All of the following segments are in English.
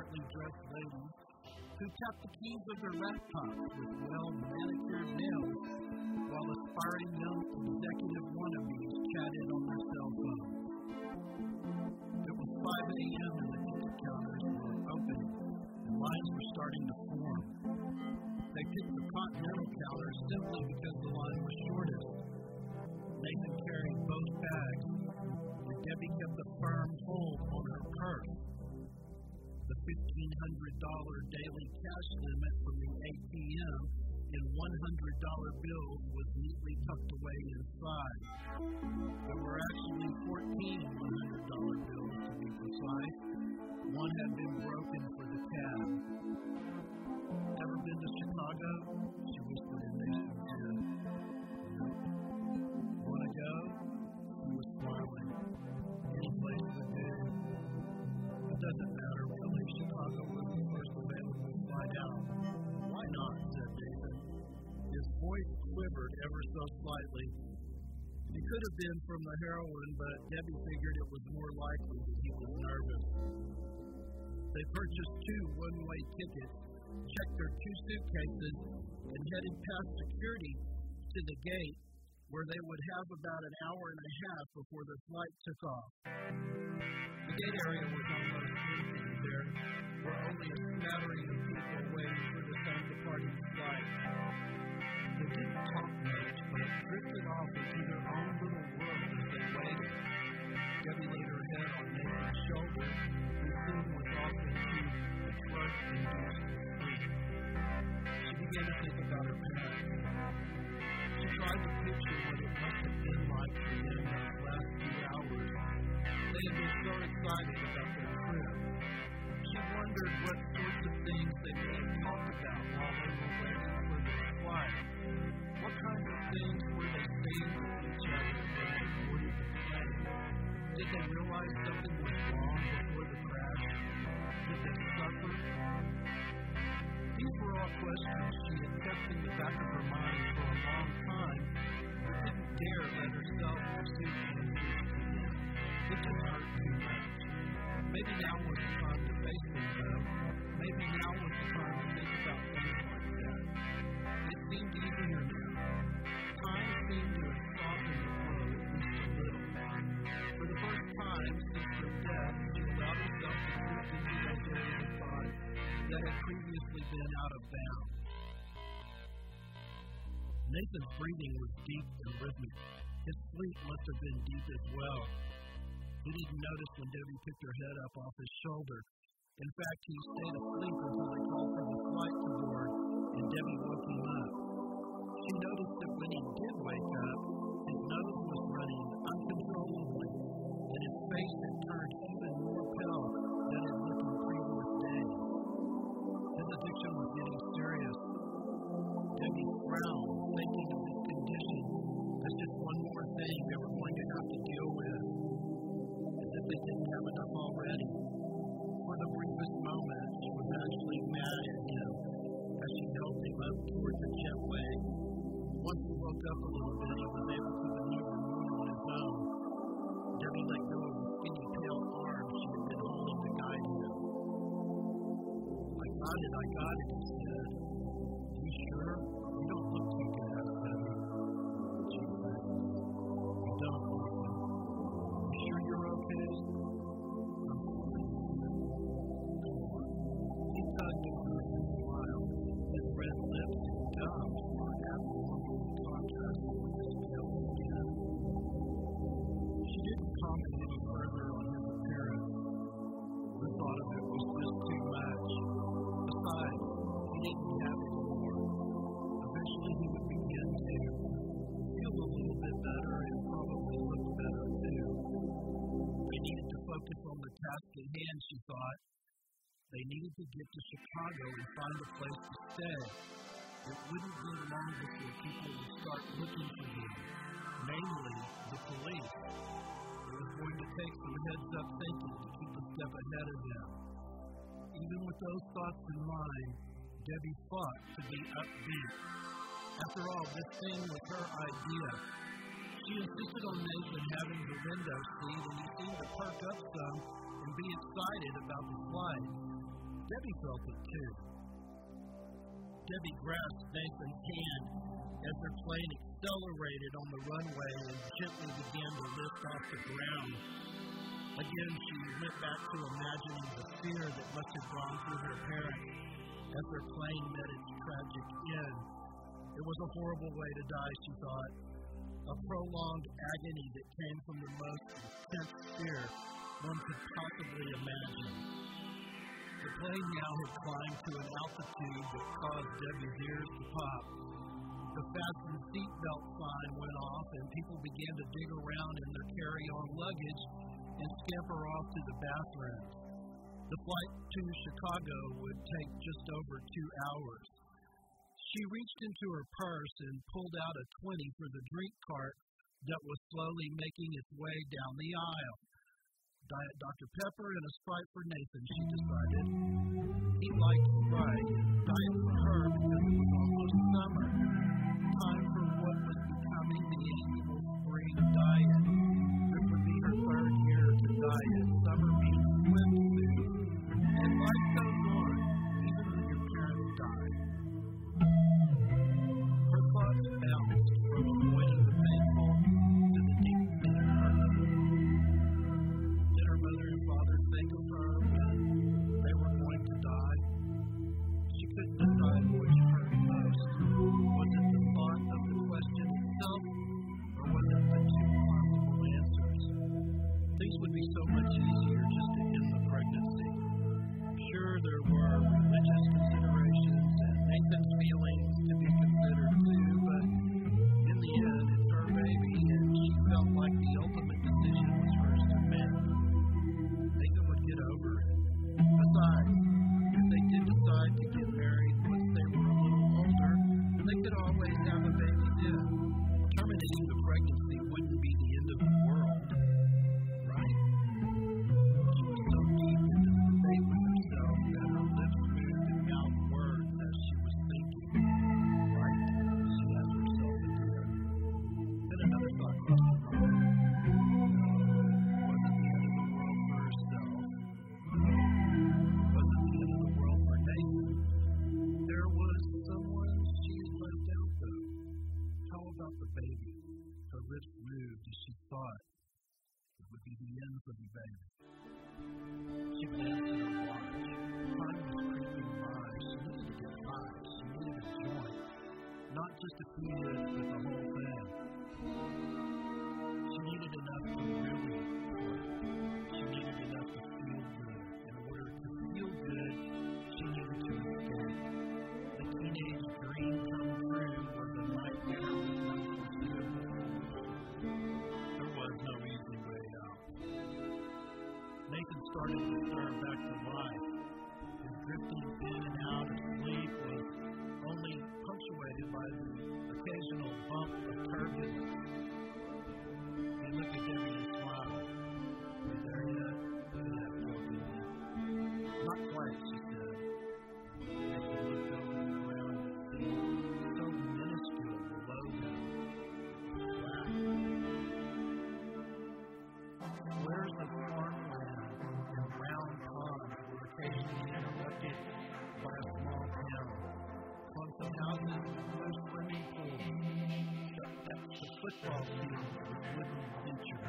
smartly dressed ladies who kept the keys of their laptops with well manicured nails while aspiring young executive wannabes chatted on their cell phones. It was 5 a.m. and the ticket counters were open and lines were starting to form. They picked the Continental counter simply because the line was shortest. Nathan carried both bags, and Debbie kept a firm hold on her purse. The $1,500 daily cash limit from the ATM in $100 bills was neatly tucked away inside. There were actually 14 $100 bills to be precise. One had been broken for the cab. Ever been to Chicago? Voice ever so slightly. It could have been from the heroin, but Debbie figured it was more likely that he was nervous. They purchased two one way tickets, checked their two suitcases, and headed past security to the gate where they would have about an hour and a half before their flight took off. The gate area was almost may have talked about while they were waiting for their flight. What kinds of things were they saying to each other when they boarded the plane? Did they realize something was wrong before the crash? Did they suffer? These were all questions she had kept in the back of her mind for a long time, but didn't dare let herself pursue answers to them. It just hurt too much. Maybe now was the time to face them, though. Had previously been out of bounds. Nathan's breathing was deep and rhythmic. His sleep must have been deep as well. He didn't notice when Debbie picked her head up off his shoulder. In fact, he stayed asleep until they called for the flight to board, and Debbie woke Task she thought. They needed to get to Chicago and find a place to stay. It wouldn't be long before people would start looking for him, namely the police. It was going to take some heads up thinking to keep a step ahead of them. Even with those thoughts in mind, Debbie fought to be upbeat. After all, this thing was her idea. She insisted on Nathan having the window seat, and he seemed to perk up some and be excited about the flight. Debbie felt it too. Debbie grasped Nathan's hand as their plane accelerated on the runway and gently began to lift off the ground. Again, she went back to imagining the fear that must have gone through her parents as their plane met its tragic end. It was a horrible way to die, she thought, a prolonged agony that came from the most intense fear one could possibly imagine. The plane now had climbed to an altitude that caused Debbie's ears to pop. The fasten seatbelt sign went off, and people began to dig around in their carry on luggage and scamper off to the bathrooms. The flight to Chicago would take just over two hours. She reached into her purse and pulled out a 20 for the drink cart that was slowly making its way down the aisle. Diet Dr. Pepper and a Sprite for Nathan, she decided. He liked Sprite, Diet for her would be so much easier would be the end for the baby. She glanced at her watch. Time was creeping by. She needed to get high. She needed a joint. Not just a few fields with wooden benches.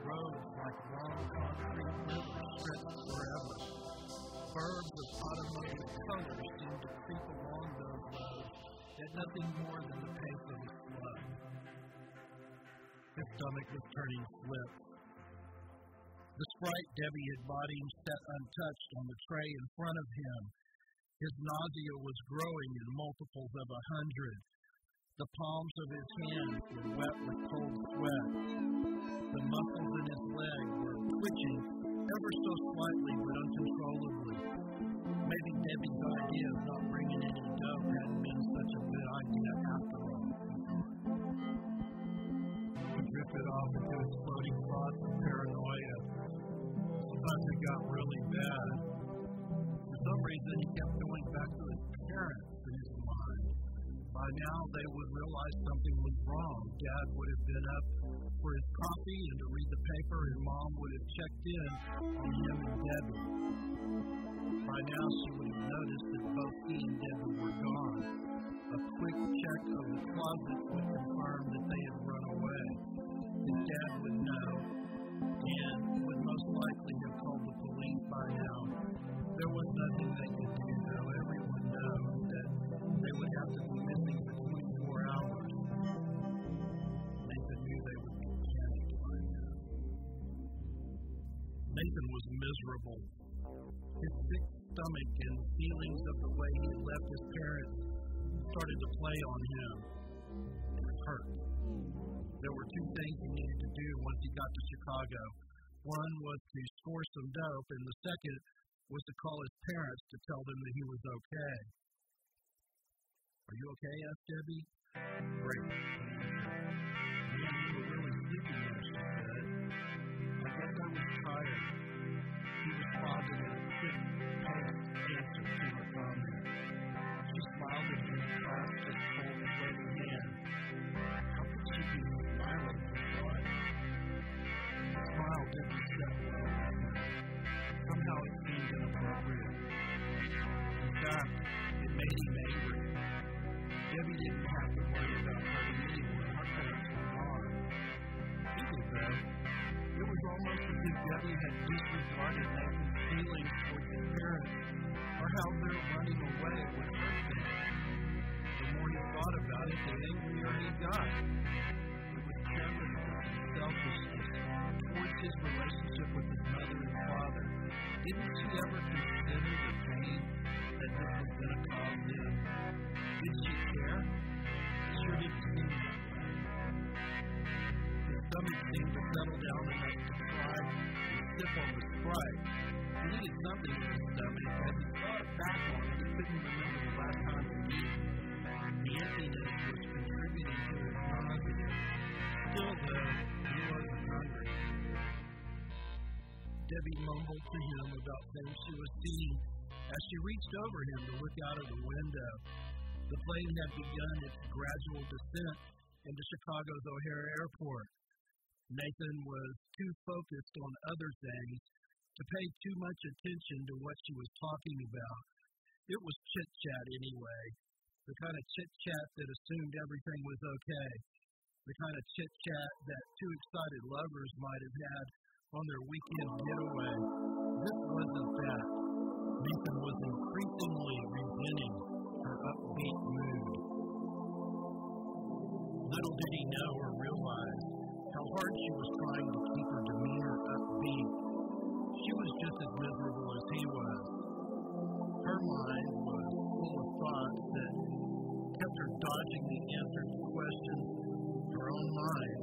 Roads like long concrete rivers stretched forever. Birds of automotive colors seemed to creep along those roads at nothing more than the pace of a slug. His stomach was turning flips. The sprite Debbie had bought him sat untouched on the tray in front of him. His nausea was growing in multiples of a hundred. The palms of his hands were wet with cold sweat. The muscles in his leg were twitching ever so slightly but uncontrollably. Maybe Debbie's idea of not bringing any dough hadn't been such a good idea after all. He drifted off into exploding thoughts of paranoia. Sometimes it got really bad. For some reason, he kept going back to By now, they would realize something was wrong. Dad would have been up for his coffee and to read the paper, and Mom would have checked in on him and Debbie. By now she would have noticed that both he and Debbie were gone. A quick check of the closet There were two things he needed to do once he got to Chicago. One was to score some dope, and the second was to call his parents to tell them that he was okay. Are you okay? asked Debbie. Great. Debbie had disregarded Nathan's feelings towards his parents or how their running away would hurt them. The more he thought about it, the angrier he got. It was carelessness and selfishness towards his relationship with his mother and father. Didn't she ever consider the pain that this was going to cause him? Did she care? It sure didn't seem that way. His stomach seemed to settle down and sip on the Sprite. He needed something in his stomach. As he thought back on it, he couldn't remember the last time he ate. The emptiness was contributing to his nausea. Still, though, he wasn't hungry. Debbie mumbled to him about things she was seeing as she reached over him to look out of the window. The plane had begun its gradual descent into Chicago's O'Hare Airport. Nathan was too focused on other things to pay too much attention to what she was talking about. It was chit chat anyway, the kind of chit chat that assumed everything was okay, the kind of chit chat that two excited lovers might have had on their weekend getaway. This wasn't that. Nathan was increasingly resenting her upbeat mood. Little did he know or realize hard she was trying to keep her demeanor upbeat. She was just as miserable as he was. Her mind was full of thoughts that kept her dodging the answers to questions her own mind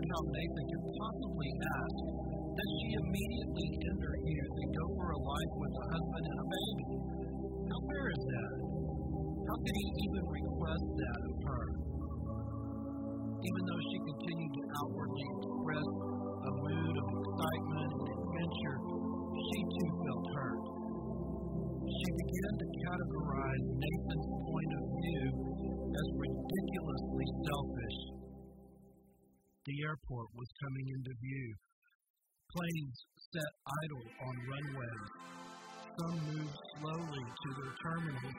wondered how Nathan could possibly ask that she immediately enter youth and go for a life with a husband and a baby. How fair is that? How could he even request that of her? Even though she continued to outwardly express a mood of excitement and adventure, she too felt hurt. She began to categorize Nathan's point of view as ridiculously selfish. The airport was coming into view. Planes sat idle on runways. Some moved slowly to their terminals,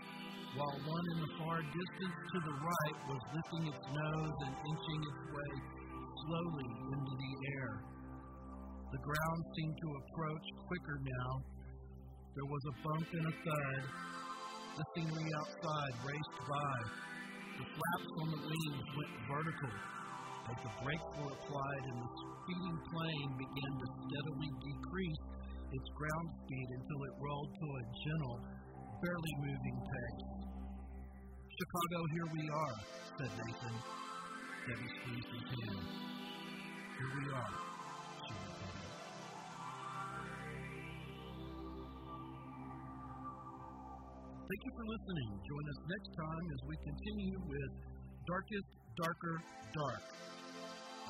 while one in the far distance to the right was lifting its nose and inching its way slowly into the air. The ground seemed to approach quicker now. There was a bump and a thud. The scenery outside raced by. The flaps on the wings went vertical as the brakes were applied and the speeding plane began to steadily decrease its ground speed until it rolled to a gentle, barely moving pace. Chicago, here we are, said Nathan. Debbie squeezed his hand. Here we are, she. Thank you for listening. Join us next time as we continue with Darkest, Darker, Dark.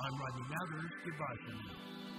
I'm Rodney Mathers. Goodbye for now.